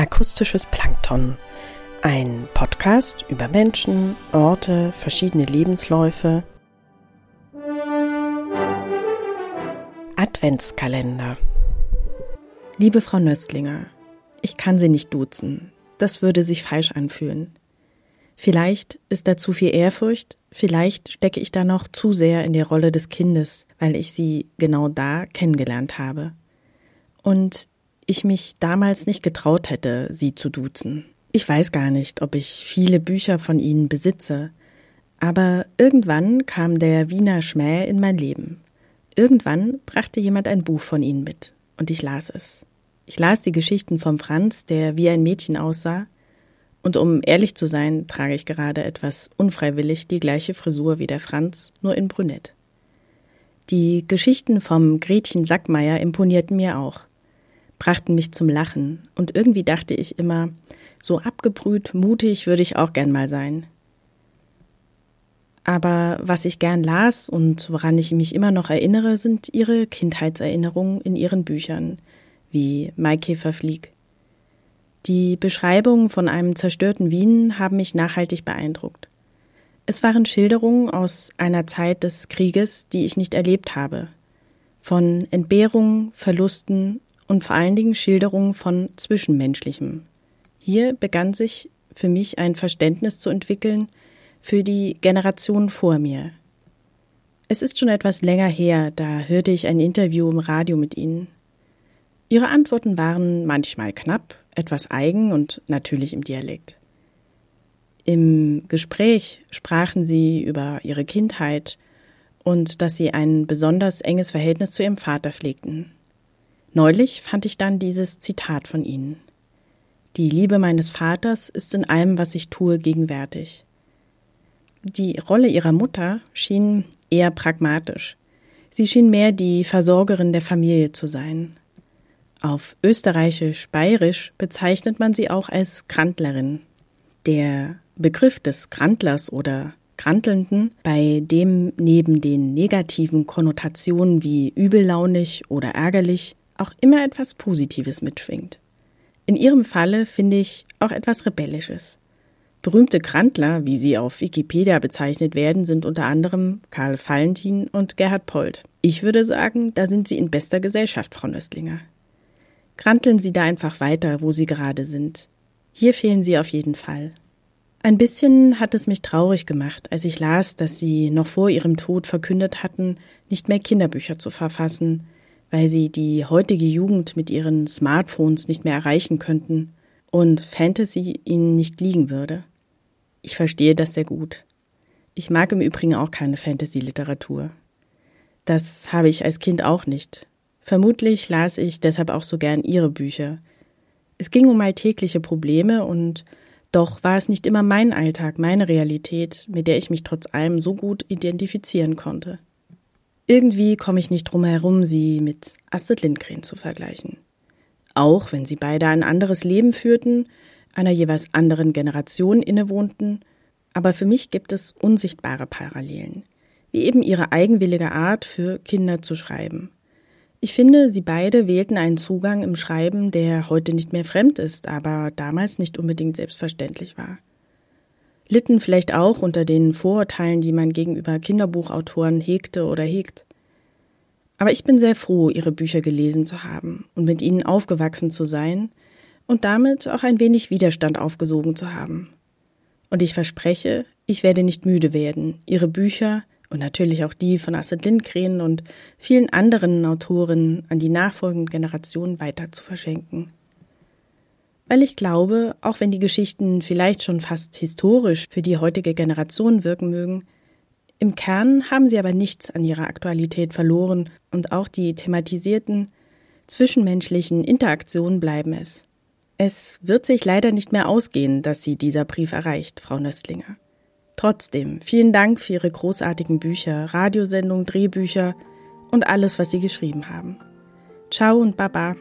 Akustisches Plankton. Ein Podcast über Menschen, Orte, verschiedene Lebensläufe. Adventskalender. Liebe Frau Nöstlinger, ich kann Sie nicht duzen. Das würde sich falsch anfühlen. Vielleicht ist da zu viel Ehrfurcht, vielleicht stecke ich da noch zu sehr in der Rolle des Kindes, weil ich Sie genau da kennengelernt habe. Und ich mich damals nicht getraut hätte, sie zu duzen. Ich weiß gar nicht, ob ich viele Bücher von ihnen besitze, aber irgendwann kam der Wiener Schmäh in mein Leben. Irgendwann brachte jemand ein Buch von ihnen mit, und ich las es. Ich las die Geschichten vom Franz, der wie ein Mädchen aussah, und um ehrlich zu sein, trage ich gerade etwas unfreiwillig die gleiche Frisur wie der Franz, nur in brünett. Die Geschichten vom Gretchen Sackmeier imponierten mir auch brachten mich zum Lachen, und irgendwie dachte ich immer, so abgebrüht, mutig würde ich auch gern mal sein. Aber was ich gern las und woran ich mich immer noch erinnere, sind ihre Kindheitserinnerungen in ihren Büchern, wie Maikäfer flieg. Die Beschreibungen von einem zerstörten Wien haben mich nachhaltig beeindruckt. Es waren Schilderungen aus einer Zeit des Krieges, die ich nicht erlebt habe. Von Entbehrungen, Verlusten und vor allen Dingen Schilderungen von Zwischenmenschlichem. Hier begann sich für mich ein Verständnis zu entwickeln für die Generation vor mir. Es ist schon etwas länger her, da hörte ich ein Interview im Radio mit Ihnen. Ihre Antworten waren manchmal knapp, etwas eigen und natürlich im Dialekt. Im Gespräch sprachen Sie über Ihre Kindheit und dass Sie ein besonders enges Verhältnis zu Ihrem Vater pflegten. Neulich fand ich dann dieses Zitat von Ihnen. Die Liebe meines Vaters ist in allem, was ich tue, gegenwärtig. Die Rolle ihrer Mutter schien eher pragmatisch. Sie schien mehr die Versorgerin der Familie zu sein. Auf österreichisch-bayerisch bezeichnet man sie auch als Grantlerin. Der Begriff des Grantlers oder Grantelnden, bei dem neben den negativen Konnotationen wie übellaunig oder ärgerlich auch immer etwas Positives mitschwingt. In ihrem Falle finde ich auch etwas Rebellisches. Berühmte Krantler, wie sie auf Wikipedia bezeichnet werden, sind unter anderem Karl Valentin und Gerhard Pold. Ich würde sagen, da sind Sie in bester Gesellschaft, Frau Nöstlinger. Kranteln Sie da einfach weiter, wo Sie gerade sind. Hier fehlen Sie auf jeden Fall. Ein bisschen hat es mich traurig gemacht, als ich las, dass Sie noch vor Ihrem Tod verkündet hatten, nicht mehr Kinderbücher zu verfassen, weil sie die heutige Jugend mit ihren Smartphones nicht mehr erreichen könnten und Fantasy ihnen nicht liegen würde. Ich verstehe das sehr gut. Ich mag im Übrigen auch keine Fantasy-Literatur. Das habe ich als Kind auch nicht. Vermutlich las ich deshalb auch so gern ihre Bücher. Es ging um alltägliche Probleme und doch war es nicht immer mein Alltag, meine Realität, mit der ich mich trotz allem so gut identifizieren konnte. Irgendwie komme ich nicht drum herum, sie mit Astrid Lindgren zu vergleichen. Auch wenn sie beide ein anderes Leben führten, einer jeweils anderen Generation innewohnten, aber für mich gibt es unsichtbare Parallelen, wie eben ihre eigenwillige Art für Kinder zu schreiben. Ich finde, sie beide wählten einen Zugang im Schreiben, der heute nicht mehr fremd ist, aber damals nicht unbedingt selbstverständlich war litten vielleicht auch unter den Vorurteilen, die man gegenüber Kinderbuchautoren hegte oder hegt. Aber ich bin sehr froh, ihre Bücher gelesen zu haben und mit ihnen aufgewachsen zu sein und damit auch ein wenig Widerstand aufgesogen zu haben. Und ich verspreche, ich werde nicht müde werden, ihre Bücher und natürlich auch die von Astrid Lindgren und vielen anderen Autoren an die nachfolgenden Generationen weiter zu verschenken weil ich glaube, auch wenn die Geschichten vielleicht schon fast historisch für die heutige Generation wirken mögen, im Kern haben sie aber nichts an ihrer Aktualität verloren und auch die thematisierten zwischenmenschlichen Interaktionen bleiben es. Es wird sich leider nicht mehr ausgehen, dass Sie dieser Brief erreicht, Frau Nöstlinger. Trotzdem, vielen Dank für Ihre großartigen Bücher, Radiosendungen, Drehbücher und alles, was Sie geschrieben haben. Ciao und Baba.